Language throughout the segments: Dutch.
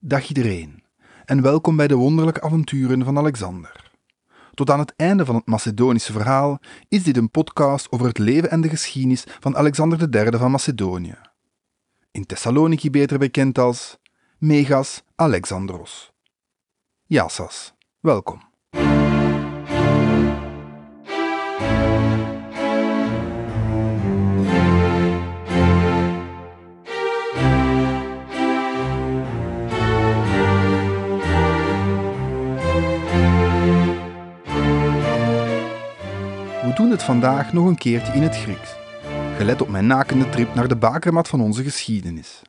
Dag iedereen en welkom bij de wonderlijke avonturen van Alexander. Tot aan het einde van het Macedonische verhaal is dit een podcast over het leven en de geschiedenis van Alexander III van Macedonië. In Thessaloniki beter bekend als Megas Alexandros. Yassas, welkom. Doen het vandaag nog een keertje in het Grieks, gelet op mijn nakende trip naar de bakermat van onze geschiedenis.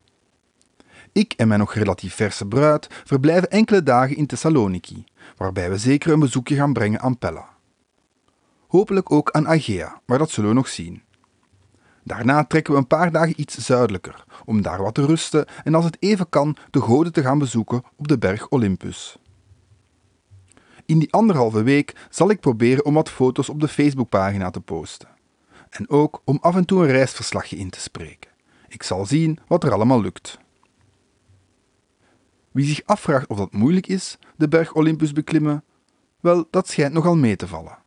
Ik en mijn nog relatief verse bruid verblijven enkele dagen in Thessaloniki, waarbij we zeker een bezoekje gaan brengen aan Pella. Hopelijk ook aan Aegea, maar dat zullen we nog zien. Daarna trekken we een paar dagen iets zuidelijker, om daar wat te rusten en als het even kan de goden te gaan bezoeken op de berg Olympus. In die anderhalve week zal ik proberen om wat foto's op de Facebookpagina te posten. En ook om af en toe een reisverslagje in te spreken. Ik zal zien wat er allemaal lukt. Wie zich afvraagt of dat moeilijk is, de berg Olympus beklimmen, wel, dat schijnt nogal mee te vallen.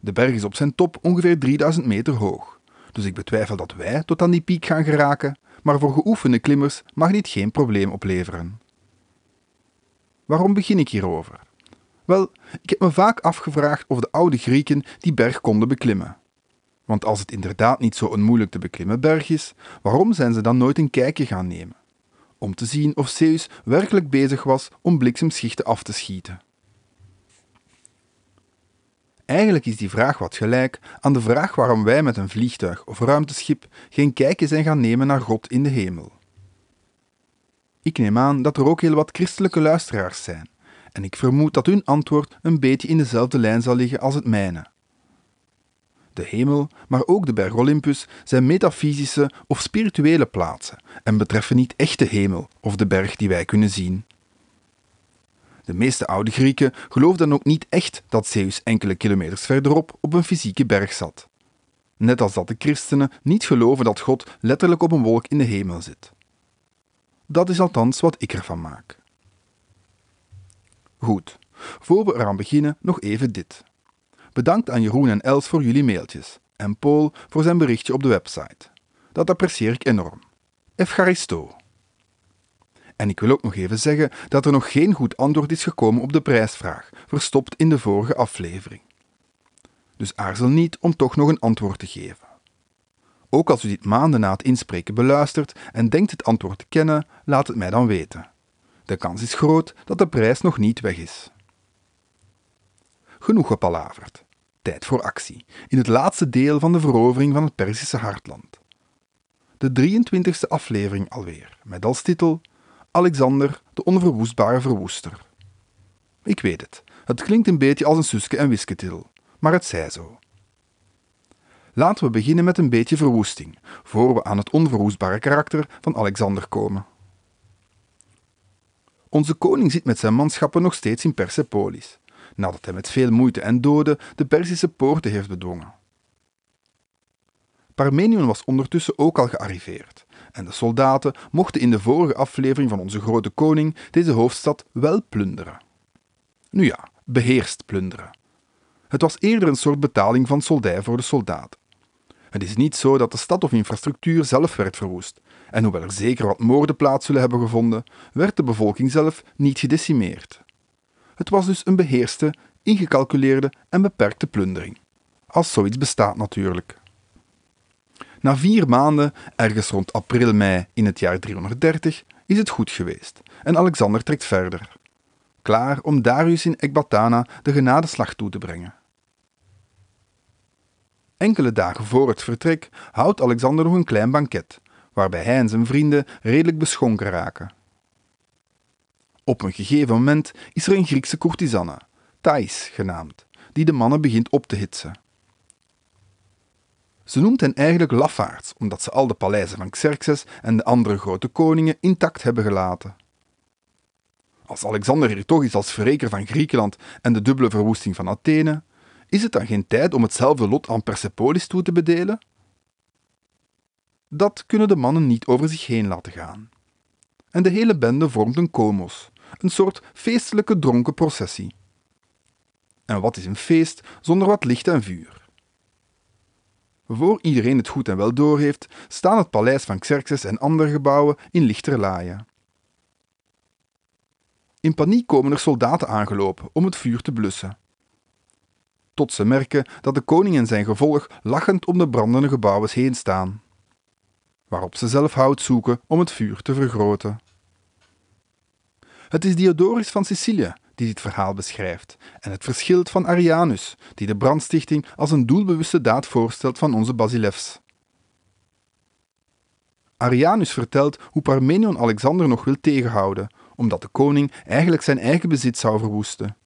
De berg is op zijn top ongeveer 3000 meter hoog, dus ik betwijfel dat wij tot aan die piek gaan geraken, maar voor geoefende klimmers mag dit geen probleem opleveren. Waarom begin ik hierover? Wel, ik heb me vaak afgevraagd of de oude Grieken die berg konden beklimmen. Want als het inderdaad niet zo'n moeilijk te beklimmen berg is, waarom zijn ze dan nooit een kijkje gaan nemen? Om te zien of Zeus werkelijk bezig was om bliksemschichten af te schieten. Eigenlijk is die vraag wat gelijk aan de vraag waarom wij met een vliegtuig of ruimteschip geen kijkje zijn gaan nemen naar God in de hemel. Ik neem aan dat er ook heel wat christelijke luisteraars zijn, en ik vermoed dat hun antwoord een beetje in dezelfde lijn zal liggen als het mijne. De hemel, maar ook de berg Olympus zijn metafysische of spirituele plaatsen en betreffen niet echt de hemel of de berg die wij kunnen zien. De meeste oude Grieken geloofden ook niet echt dat Zeus enkele kilometers verderop op een fysieke berg zat. Net als dat de christenen niet geloven dat God letterlijk op een wolk in de hemel zit. Dat is althans wat ik ervan maak. Goed, voor we eraan beginnen nog even dit. Bedankt aan Jeroen en Els voor jullie mailtjes en Paul voor zijn berichtje op de website. Dat apprecieer ik enorm. Efcharisto. En ik wil ook nog even zeggen dat er nog geen goed antwoord is gekomen op de prijsvraag, verstopt in de vorige aflevering. Dus aarzel niet om toch nog een antwoord te geven. Ook als u dit maanden na het inspreken beluistert en denkt het antwoord te kennen, laat het mij dan weten. De kans is groot dat de prijs nog niet weg is. Genoeg gepalaverd. Tijd voor actie. In het laatste deel van de verovering van het Perzische hartland. De 23e aflevering alweer, met als titel Alexander, de onverwoestbare verwoester. Ik weet het, het klinkt een beetje als een Suske en Wiske-titel, maar het zij zo. Laten we beginnen met een beetje verwoesting, voor we aan het onverwoestbare karakter van Alexander komen. Onze koning zit met zijn manschappen nog steeds in Persepolis, nadat hij met veel moeite en doden de Perzische poorten heeft bedwongen. Parmenion was ondertussen ook al gearriveerd, en de soldaten mochten in de vorige aflevering van onze grote koning deze hoofdstad wel plunderen. Nu ja, beheerst plunderen. Het was eerder een soort betaling van soldij voor de soldaten. Het is niet zo dat de stad of infrastructuur zelf werd verwoest, en hoewel er zeker wat moorden plaats zullen hebben gevonden, werd de bevolking zelf niet gedecimeerd. Het was dus een beheerste, ingecalculeerde en beperkte plundering. Als zoiets bestaat natuurlijk. Na vier maanden, ergens rond april-mei in het jaar 330, is het goed geweest en Alexander trekt verder. Klaar om Darius in Ecbatana de genadeslag toe te brengen. Enkele dagen voor het vertrek houdt Alexander nog een klein banket, waarbij hij en zijn vrienden redelijk beschonken raken. Op een gegeven moment is er een Griekse courtisanne, Thais genaamd, die de mannen begint op te hitsen. Ze noemt hen eigenlijk lafaards, omdat ze al de paleizen van Xerxes en de andere grote koningen intact hebben gelaten. Als Alexander hier toch is als verreker van Griekenland en de dubbele verwoesting van Athene, is het dan geen tijd om hetzelfde lot aan Persepolis toe te bedelen? Dat kunnen de mannen niet over zich heen laten gaan. en de hele bende vormt een komos, een soort feestelijke dronken processie. En wat is een feest zonder wat licht en vuur? Voor iedereen het goed en wel doorheeft, staan het paleis van Xerxes en andere gebouwen in lichterlaaien. In paniek komen er soldaten aangelopen om het vuur te blussen. Tot ze merken dat de koning en zijn gevolg lachend om de brandende gebouwen heen staan. Waarop ze zelf hout zoeken om het vuur te vergroten. Het is Diodorus van Sicilië die dit verhaal beschrijft, en het verschilt van Arianus, die de brandstichting als een doelbewuste daad voorstelt van onze Basilefs. Arianus vertelt hoe Parmenion Alexander nog wil tegenhouden, omdat de koning eigenlijk zijn eigen bezit zou verwoesten.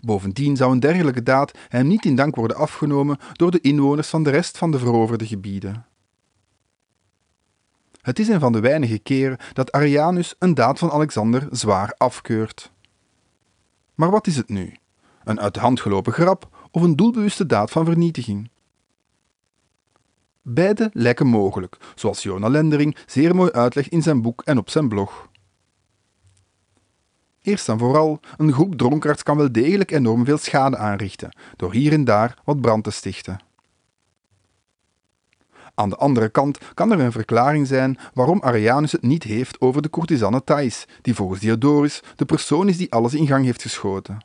Bovendien zou een dergelijke daad hem niet in dank worden afgenomen door de inwoners van de rest van de veroverde gebieden. Het is een van de weinige keren dat Arianus een daad van Alexander zwaar afkeurt. Maar wat is het nu? Een uit de hand gelopen grap of een doelbewuste daad van vernietiging? Beide lijken mogelijk, zoals Jona Lendering zeer mooi uitlegt in zijn boek en op zijn blog. Eerst en vooral, een groep dronkaards kan wel degelijk enorm veel schade aanrichten door hier en daar wat brand te stichten. Aan de andere kant kan er een verklaring zijn waarom Arianus het niet heeft over de courtisanne Thais, die volgens Diodorus de persoon is die alles in gang heeft geschoten.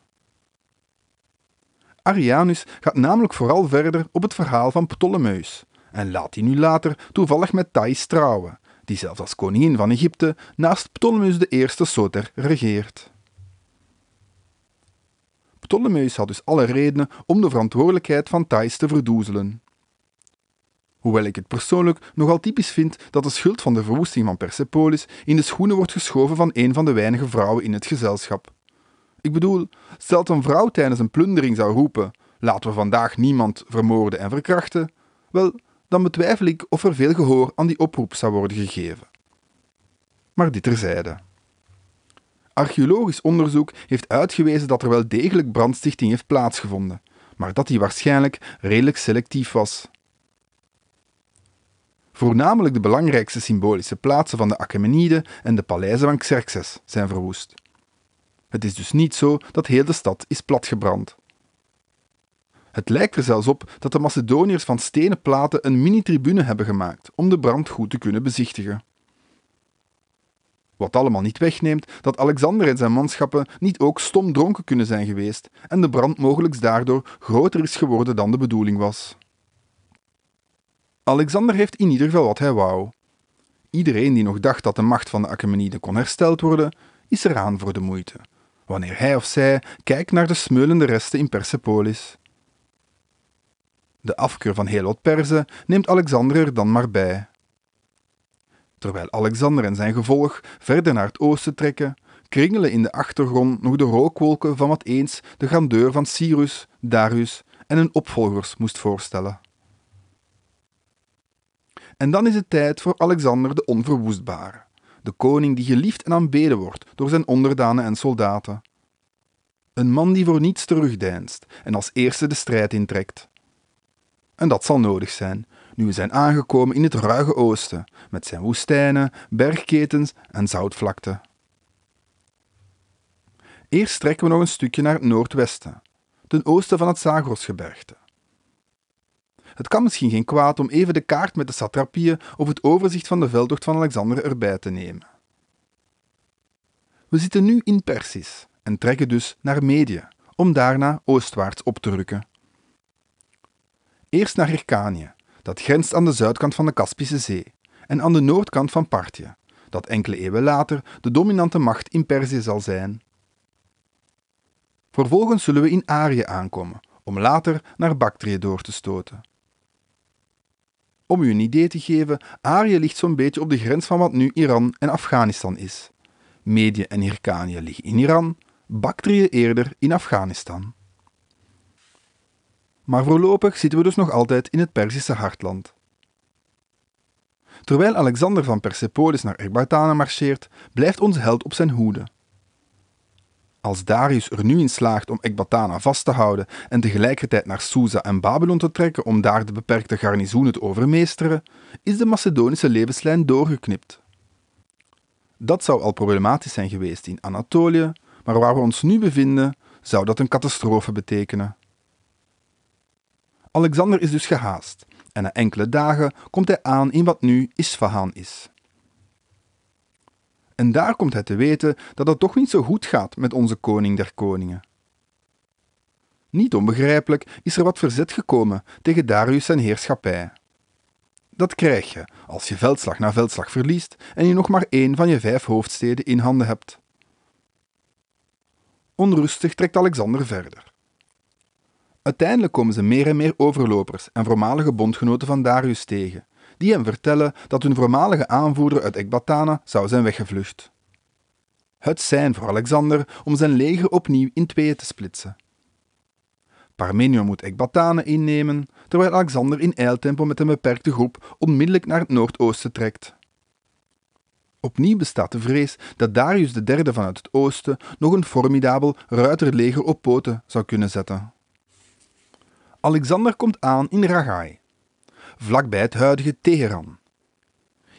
Arianus gaat namelijk vooral verder op het verhaal van Ptolemeus en laat die nu later toevallig met Thais trouwen, die zelfs als koningin van Egypte naast Ptolemeus I Soter regeert. Ptolemeus had dus alle redenen om de verantwoordelijkheid van Thais te verdoezelen. Hoewel ik het persoonlijk nogal typisch vind dat de schuld van de verwoesting van Persepolis in de schoenen wordt geschoven van een van de weinige vrouwen in het gezelschap. Ik bedoel, stelt een vrouw tijdens een plundering zou roepen: laten we vandaag niemand vermoorden en verkrachten, wel, dan betwijfel ik of er veel gehoor aan die oproep zou worden gegeven. Maar dit terzijde. Archeologisch onderzoek heeft uitgewezen dat er wel degelijk brandstichting heeft plaatsgevonden, maar dat die waarschijnlijk redelijk selectief was. Voornamelijk de belangrijkste symbolische plaatsen van de Achaemeniden en de paleizen van Xerxes zijn verwoest. Het is dus niet zo dat heel de stad is platgebrand. Het lijkt er zelfs op dat de Macedoniërs van stenen platen een mini-tribune hebben gemaakt om de brand goed te kunnen bezichtigen. Wat allemaal niet wegneemt dat Alexander en zijn manschappen niet ook stom dronken kunnen zijn geweest en de brand mogelijk daardoor groter is geworden dan de bedoeling was. Alexander heeft in ieder geval wat hij wou. Iedereen die nog dacht dat de macht van de Achaemeniden kon hersteld worden, is eraan voor de moeite, wanneer hij of zij kijkt naar de smeulende resten in Persepolis. De afkeur van heel wat Perzen neemt Alexander er dan maar bij. Terwijl Alexander en zijn gevolg verder naar het oosten trekken, kringelen in de achtergrond nog de rookwolken van wat eens de grandeur van Cyrus, Darius en hun opvolgers moest voorstellen. En dan is het tijd voor Alexander de Onverwoestbare, de koning die geliefd en aanbeden wordt door zijn onderdanen en soldaten. Een man die voor niets terugdeinst en als eerste de strijd intrekt. En dat zal nodig zijn, nu we zijn aangekomen in het ruige oosten, met zijn woestijnen, bergketens en zoutvlakte. Eerst trekken we nog een stukje naar het noordwesten, ten oosten van het Zagrosgebergte. Het kan misschien geen kwaad om even de kaart met de satrapieën of het overzicht van de veldtocht van Alexander erbij te nemen. We zitten nu in Persis en trekken dus naar Medië, om daarna oostwaarts op te rukken. Eerst naar Hyrcanië, dat grenst aan de zuidkant van de Kaspische Zee, en aan de noordkant van Parthië, dat enkele eeuwen later de dominante macht in Perzië zal zijn. Vervolgens zullen we in Arië aankomen, om later naar Bactrië door te stoten. Om u een idee te geven, Arië ligt zo'n beetje op de grens van wat nu Iran en Afghanistan is. Medië en Hyrcanië liggen in Iran, Bactrië eerder in Afghanistan. Maar voorlopig zitten we dus nog altijd in het Perzische hartland. Terwijl Alexander van Persepolis naar Ecbatana marcheert, blijft onze held op zijn hoede. Als Darius er nu in slaagt om Ecbatana vast te houden en tegelijkertijd naar Susa en Babylon te trekken om daar de beperkte garnizoenen te overmeesteren, is de Macedonische levenslijn doorgeknipt. Dat zou al problematisch zijn geweest in Anatolië, maar waar we ons nu bevinden, zou dat een catastrofe betekenen. Alexander is dus gehaast en na enkele dagen komt hij aan in wat nu Isfahan is. En daar komt hij te weten dat het toch niet zo goed gaat met onze koning der koningen. Niet onbegrijpelijk is er wat verzet gekomen tegen Darius zijn heerschappij. Dat krijg je als je veldslag na veldslag verliest en je nog maar één van je vijf hoofdsteden in handen hebt. Onrustig trekt Alexander verder. Uiteindelijk komen ze meer en meer overlopers en voormalige bondgenoten van Darius tegen, die hem vertellen dat hun voormalige aanvoerder uit Ecbatana zou zijn weggevlucht. Het zijn voor Alexander om zijn leger opnieuw in tweeën te splitsen. Parmenio moet Ecbatane innemen, terwijl Alexander in eiltempo met een beperkte groep onmiddellijk naar het noordoosten trekt. Opnieuw bestaat de vrees dat Darius III vanuit het oosten nog een formidabel ruiterleger op poten zou kunnen zetten. Alexander komt aan in Ragai, vlakbij het huidige Teheran.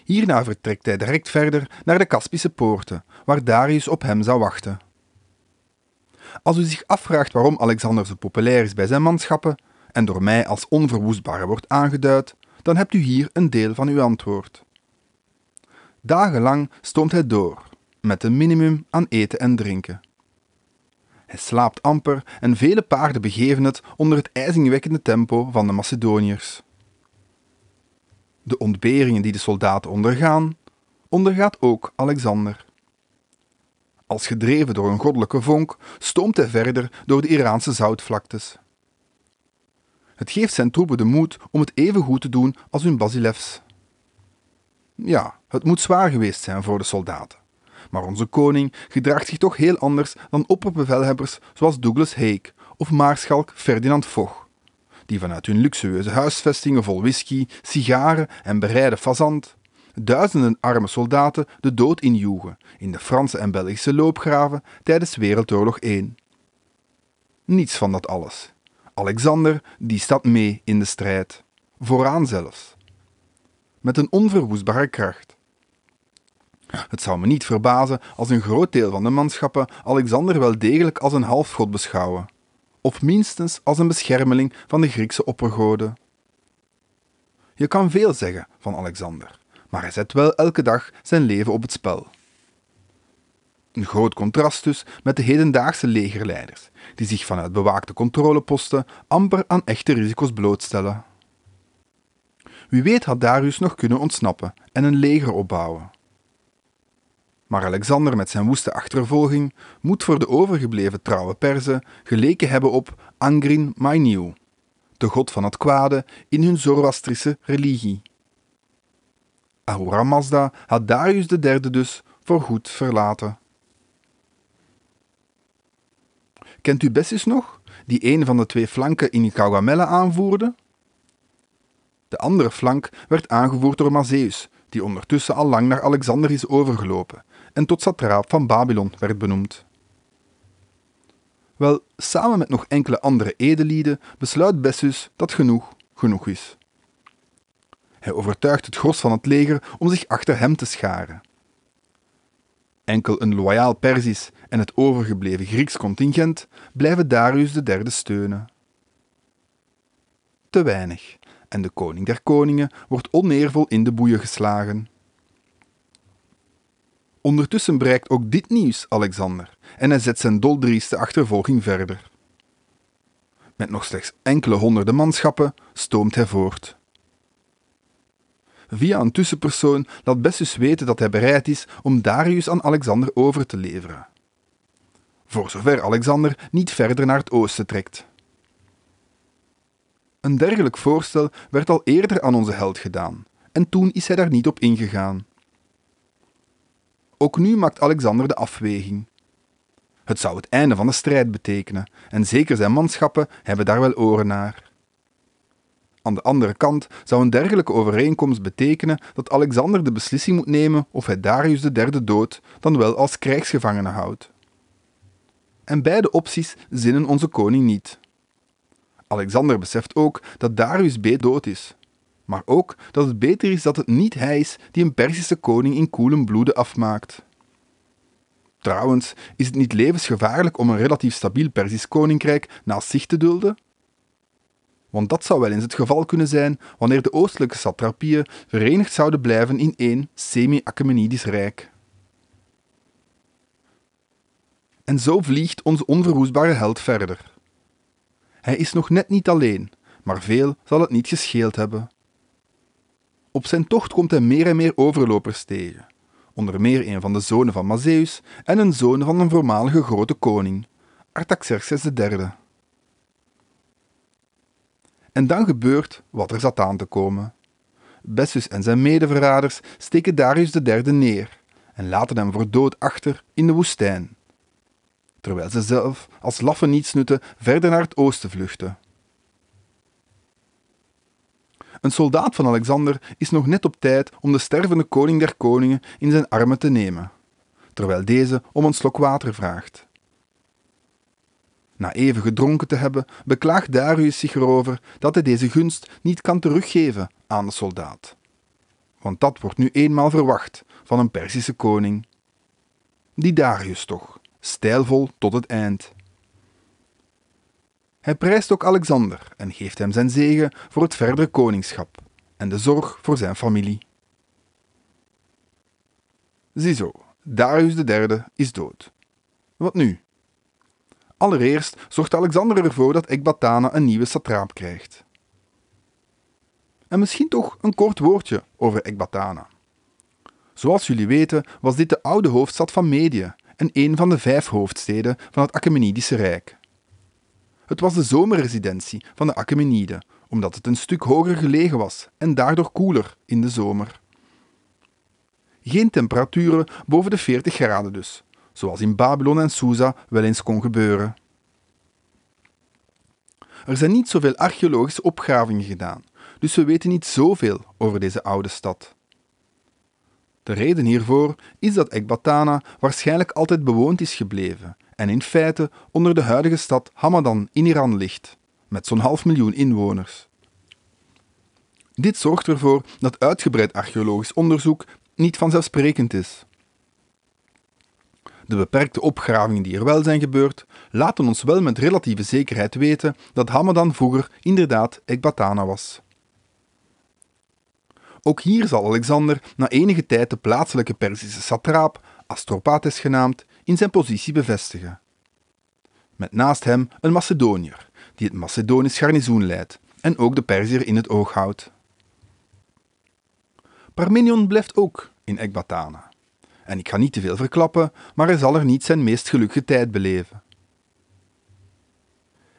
Hierna vertrekt hij direct verder naar de Kaspische poorten, waar Darius op hem zou wachten. Als u zich afvraagt waarom Alexander zo populair is bij zijn manschappen en door mij als onverwoestbare wordt aangeduid, dan hebt u hier een deel van uw antwoord. Dagenlang stoomt hij door, met een minimum aan eten en drinken. Hij slaapt amper en vele paarden begeven het onder het ijzingwekkende tempo van de Macedoniërs. De ontberingen die de soldaten ondergaan, ondergaat ook Alexander. Als gedreven door een goddelijke vonk, stoomt hij verder door de Iraanse zoutvlaktes. Het geeft zijn troepen de moed om het even goed te doen als hun basilefs. Ja, het moet zwaar geweest zijn voor de soldaten. Maar onze koning gedraagt zich toch heel anders dan opperbevelhebbers zoals Douglas Haig of maarschalk Ferdinand Foch, die vanuit hun luxueuze huisvestingen vol whisky, sigaren en bereide fazant duizenden arme soldaten de dood injoegen in de Franse en Belgische loopgraven tijdens Wereldoorlog I. Niets van dat alles. Alexander die staat mee in de strijd, vooraan zelfs, met een onverwoestbare kracht. Het zou me niet verbazen als een groot deel van de manschappen Alexander wel degelijk als een halfgod beschouwen, of minstens als een beschermeling van de Griekse oppergoden. Je kan veel zeggen van Alexander, maar hij zet wel elke dag zijn leven op het spel. Een groot contrast dus met de hedendaagse legerleiders, die zich vanuit bewaakte controleposten amper aan echte risico's blootstellen. Wie weet had Darius nog kunnen ontsnappen en een leger opbouwen. Maar Alexander met zijn woeste achtervolging moet voor de overgebleven trouwe Perzen geleken hebben op Angrin Mainyu, de god van het kwade in hun Zoroastrische religie. Ahura Mazda had Darius III dus voorgoed verlaten. Kent u Bessus nog, die een van de twee flanken in Gaugamela aanvoerde? De andere flank werd aangevoerd door Mazeus, die ondertussen al lang naar Alexander is overgelopen en tot satraap van Babylon werd benoemd. Wel, samen met nog enkele andere edelieden besluit Bessus dat genoeg genoeg is. Hij overtuigt het gros van het leger om zich achter hem te scharen. Enkel een loyaal Perzisch en het overgebleven Grieks contingent blijven Darius de derde steunen. Te weinig, en de koning der koningen wordt oneervol in de boeien geslagen. Ondertussen bereikt ook dit nieuws Alexander en hij zet zijn doldrieste achtervolging verder. Met nog slechts enkele honderden manschappen stoomt hij voort. Via een tussenpersoon laat Bessus weten dat hij bereid is om Darius aan Alexander over te leveren. Voor zover Alexander niet verder naar het oosten trekt. Een dergelijk voorstel werd al eerder aan onze held gedaan, en toen is hij daar niet op ingegaan. Ook nu maakt Alexander de afweging. Het zou het einde van de strijd betekenen, en zeker zijn manschappen hebben daar wel oren naar. Aan de andere kant zou een dergelijke overeenkomst betekenen dat Alexander de beslissing moet nemen of hij Darius de derde dood dan wel als krijgsgevangene houdt. En beide opties zinnen onze koning niet. Alexander beseft ook dat Darius B. dood is, maar ook dat het beter is dat het niet hij is die een Perzische koning in koelen bloede afmaakt. Trouwens, is het niet levensgevaarlijk om een relatief stabiel Persisch koninkrijk naast zich te dulden? Want dat zou wel eens het geval kunnen zijn wanneer de oostelijke satrapieën verenigd zouden blijven in één semi-Achemenidisch rijk. En zo vliegt onze onverwoestbare held verder. Hij is nog net niet alleen, maar veel zal het niet gescheeld hebben. Op zijn tocht komt hij meer en meer overlopers tegen, onder meer een van de zonen van Mazeus en een zoon van een voormalige grote koning, Artaxerxes III. En dan gebeurt wat er zat aan te komen. Bessus en zijn medeverraders steken Darius III neer en laten hem voor dood achter in de woestijn, terwijl ze zelf als laffe nietsnutten verder naar het oosten vluchten. Een soldaat van Alexander is nog net op tijd om de stervende koning der koningen in zijn armen te nemen, terwijl deze om een slok water vraagt. Na even gedronken te hebben, beklaagt Darius zich erover dat hij deze gunst niet kan teruggeven aan de soldaat. Want dat wordt nu eenmaal verwacht van een Perzische koning. Die Darius toch, stijlvol tot het eind. Hij prijst ook Alexander en geeft hem zijn zegen voor het verdere koningschap en de zorg voor zijn familie. Ziezo, Darius III is dood. Wat nu? Allereerst zorgt Alexander ervoor dat Ecbatana een nieuwe satraap krijgt. En misschien toch een kort woordje over Ecbatana. Zoals jullie weten was dit de oude hoofdstad van Medië en een van de vijf hoofdsteden van het Achaemenidische Rijk. Het was de zomerresidentie van de Achaemeniden, omdat het een stuk hoger gelegen was en daardoor koeler in de zomer. Geen temperaturen boven de 40 graden dus, zoals in Babylon en Susa wel eens kon gebeuren. Er zijn niet zoveel archeologische opgravingen gedaan, dus we weten niet zoveel over deze oude stad. De reden hiervoor is dat Ecbatana waarschijnlijk altijd bewoond is gebleven en in feite onder de huidige stad Hamadan in Iran ligt, met zo'n half miljoen inwoners. Dit zorgt ervoor dat uitgebreid archeologisch onderzoek niet vanzelfsprekend is. De beperkte opgravingen die er wel zijn gebeurd, laten ons wel met relatieve zekerheid weten dat Hamadan vroeger inderdaad Ecbatana was. Ook hier zal Alexander na enige tijd de plaatselijke Perzische satraap, Astropates genaamd, in zijn positie bevestigen. Met naast hem een Macedoniër, die het Macedonisch garnizoen leidt en ook de Perziër in het oog houdt. Parmenion blijft ook in Ecbatana. En ik ga niet te veel verklappen, maar hij zal er niet zijn meest gelukkige tijd beleven.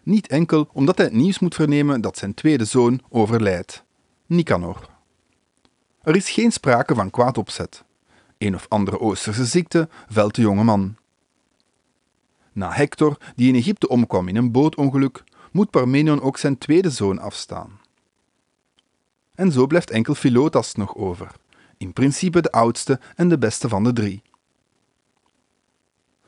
Niet enkel omdat hij het nieuws moet vernemen dat zijn tweede zoon overlijdt, Nicanor. Er is geen sprake van kwaad opzet. Een of andere Oosterse ziekte velt de jonge man. Na Hector, die in Egypte omkwam in een bootongeluk, moet Parmenion ook zijn tweede zoon afstaan. En zo blijft enkel Philotas nog over, in principe de oudste en de beste van de drie.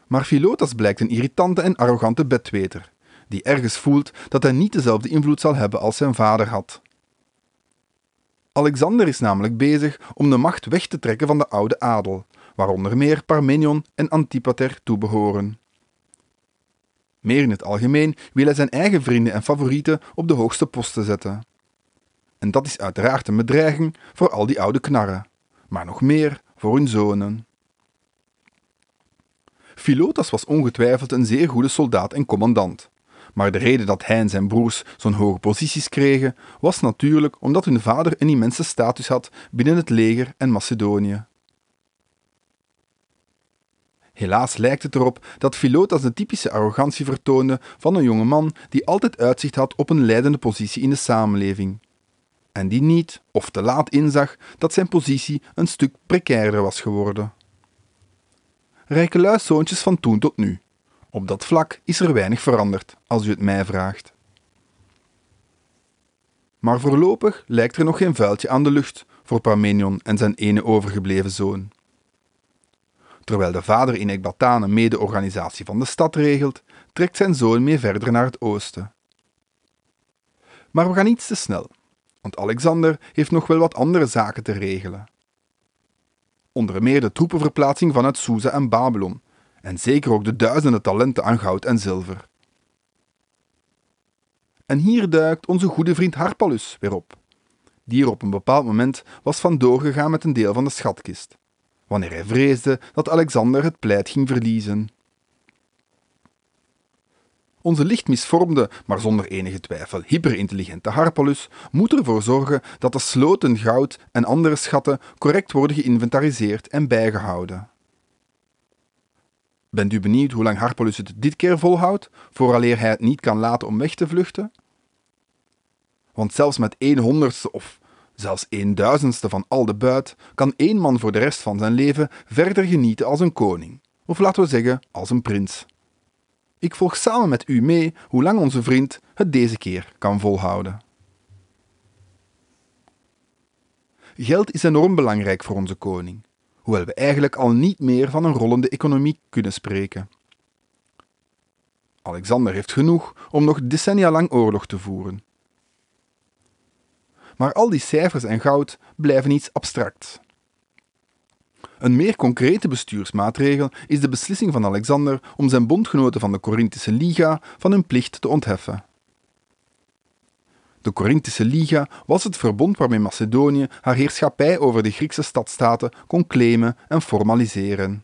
Maar Philotas blijkt een irritante en arrogante bedweter, die ergens voelt dat hij niet dezelfde invloed zal hebben als zijn vader had. Alexander is namelijk bezig om de macht weg te trekken van de oude adel, waaronder meer Parmenion en Antipater toebehoren. Meer in het algemeen wil hij zijn eigen vrienden en favorieten op de hoogste posten zetten. En dat is uiteraard een bedreiging voor al die oude knarren, maar nog meer voor hun zonen. Philotas was ongetwijfeld een zeer goede soldaat en commandant, maar de reden dat hij en zijn broers zo'n hoge posities kregen, was natuurlijk omdat hun vader een immense status had binnen het leger en Macedonië. Helaas lijkt het erop dat Philotas de typische arrogantie vertoonde van een jonge man die altijd uitzicht had op een leidende positie in de samenleving. En die niet of te laat inzag dat zijn positie een stuk precairder was geworden. Rijke zoontjes van toen tot nu. Op dat vlak is er weinig veranderd, als u het mij vraagt. Maar voorlopig lijkt er nog geen vuiltje aan de lucht voor Parmenion en zijn ene overgebleven zoon. Terwijl de vader in Ecbatane mede-organisatie van de stad regelt, trekt zijn zoon mee verder naar het oosten. Maar we gaan iets te snel, want Alexander heeft nog wel wat andere zaken te regelen. Onder meer de troepenverplaatsing vanuit Susa en Babylon, En zeker ook de duizenden talenten aan goud en zilver. En hier duikt onze goede vriend Harpalus weer op, die er op een bepaald moment was vandoor gegaan met een deel van de schatkist, wanneer hij vreesde dat Alexander het pleit ging verliezen. Onze licht misvormde, maar zonder enige twijfel hyperintelligente Harpalus moet ervoor zorgen dat de sloten goud en andere schatten correct worden geïnventariseerd en bijgehouden. Bent u benieuwd hoe lang Harpalus het dit keer volhoudt, vooraleer hij het niet kan laten om weg te vluchten? Want zelfs met een honderdste of zelfs een duizendste van al de buit kan één man voor de rest van zijn leven verder genieten als een koning, of laten we zeggen als een prins. Ik volg samen met u mee hoe lang onze vriend het deze keer kan volhouden. Geld is enorm belangrijk voor onze koning, hoewel we eigenlijk al niet meer van een rollende economie kunnen spreken. Alexander heeft genoeg om nog decennia lang oorlog te voeren. Maar al die cijfers en goud blijven iets abstracts. Een meer concrete bestuursmaatregel is de beslissing van Alexander om zijn bondgenoten van de Corinthische Liga van hun plicht te ontheffen. De Corinthische Liga was het verbond waarmee Macedonië haar heerschappij over de Griekse stadstaten kon claimen en formaliseren.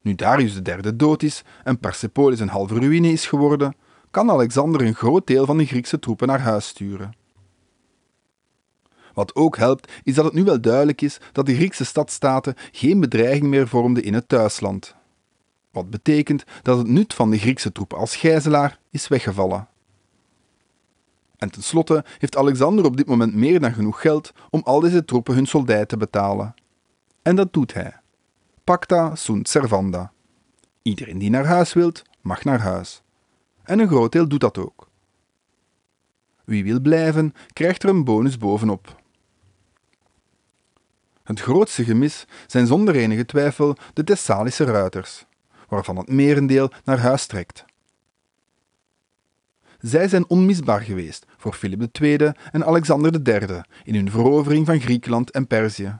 Nu Darius III dood is en Persepolis een halve ruïne is geworden, kan Alexander een groot deel van de Griekse troepen naar huis sturen. Wat ook helpt, is dat het nu wel duidelijk is dat de Griekse stadstaten geen bedreiging meer vormden in het thuisland. Wat betekent dat het nut van de Griekse troepen als gijzelaar is weggevallen. En tenslotte heeft Alexander op dit moment meer dan genoeg geld om al deze troepen hun soldij te betalen. En dat doet hij. Pacta sunt servanda. Iedereen die naar huis wilt, mag naar huis. En een groot deel doet dat ook. Wie wil blijven, krijgt er een bonus bovenop. Het grootste gemis zijn zonder enige twijfel de Thessalische ruiters, waarvan het merendeel naar huis trekt. Zij zijn onmisbaar geweest voor Philip II en Alexander III in hun verovering van Griekenland en Perzië.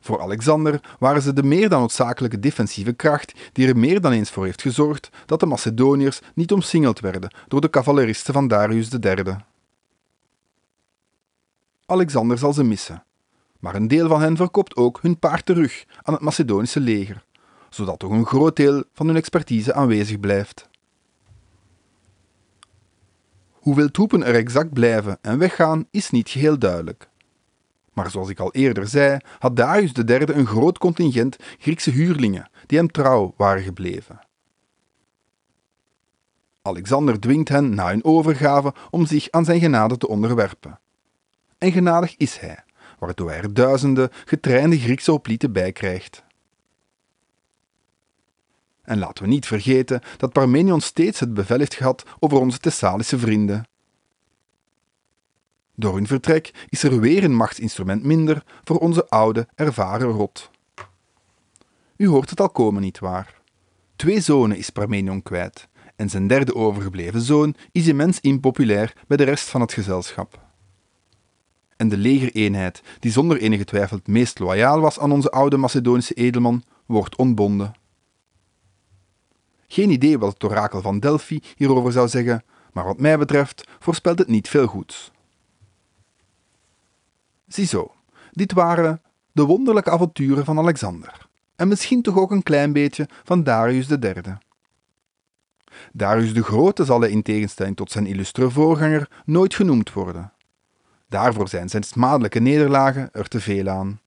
Voor Alexander waren ze de meer dan noodzakelijke defensieve kracht die er meer dan eens voor heeft gezorgd dat de Macedoniërs niet omsingeld werden door de cavaleristen van Darius III. Alexander zal ze missen. Maar een deel van hen verkoopt ook hun paard terug aan het Macedonische leger, zodat toch een groot deel van hun expertise aanwezig blijft. Hoeveel troepen er exact blijven en weggaan is niet geheel duidelijk. Maar zoals ik al eerder zei, had Darius III een groot contingent Griekse huurlingen die hem trouw waren gebleven. Alexander dwingt hen na hun overgave om zich aan zijn genade te onderwerpen en genadig is hij, waardoor hij er duizenden getrainde Griekse hoplieten bij krijgt. En laten we niet vergeten dat Parmenion steeds het bevel heeft gehad over onze Thessalische vrienden. Door hun vertrek is er weer een machtsinstrument minder voor onze oude, ervaren rot. U hoort het al komen, nietwaar? Twee zonen is Parmenion kwijt, en zijn derde overgebleven zoon is immens impopulair bij de rest van het gezelschap en de legereenheid, die zonder enige twijfel het meest loyaal was aan onze oude Macedonische edelman, wordt ontbonden. Geen idee wat het orakel van Delphi hierover zou zeggen, maar wat mij betreft voorspelt het niet veel goeds. Ziezo, dit waren de wonderlijke avonturen van Alexander, en misschien toch ook een klein beetje van Darius III. Darius de Grote zal in tegenstelling tot zijn illustre voorganger nooit genoemd worden. Daarvoor zijn zijn smadelijke nederlagen er te veel aan.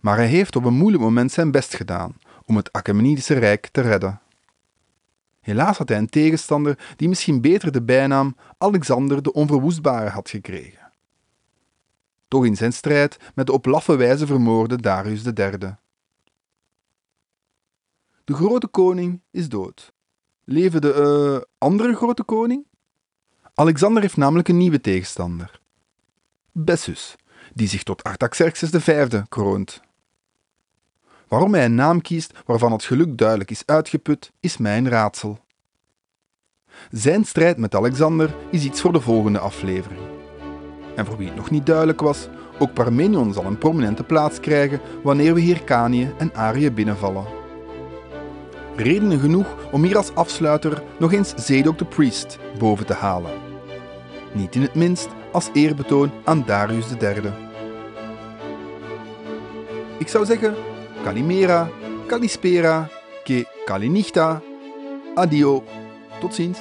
Maar hij heeft op een moeilijk moment zijn best gedaan om het Achaemenidische Rijk te redden. Helaas had hij een tegenstander die misschien beter de bijnaam Alexander de Onverwoestbare had gekregen. Toch in zijn strijd met de op laffe wijze vermoorde Darius III. De grote koning is dood. Leven de uh, andere grote koning? Alexander heeft namelijk een nieuwe tegenstander. Bessus, die zich tot Artaxerxes V kroont. Waarom hij een naam kiest waarvan het geluk duidelijk is uitgeput, is mijn raadsel. Zijn strijd met Alexander is iets voor de volgende aflevering. En voor wie het nog niet duidelijk was, Ook Parmenion zal een prominente plaats krijgen wanneer we Hyrcanië en Arië binnenvallen. Redenen genoeg om hier als afsluiter nog eens Zedok the Priest boven te halen. Niet in het minst als eerbetoon aan Darius III. Ik zou zeggen, Calimera, Calispera, que Kalinichta, adio, tot ziens.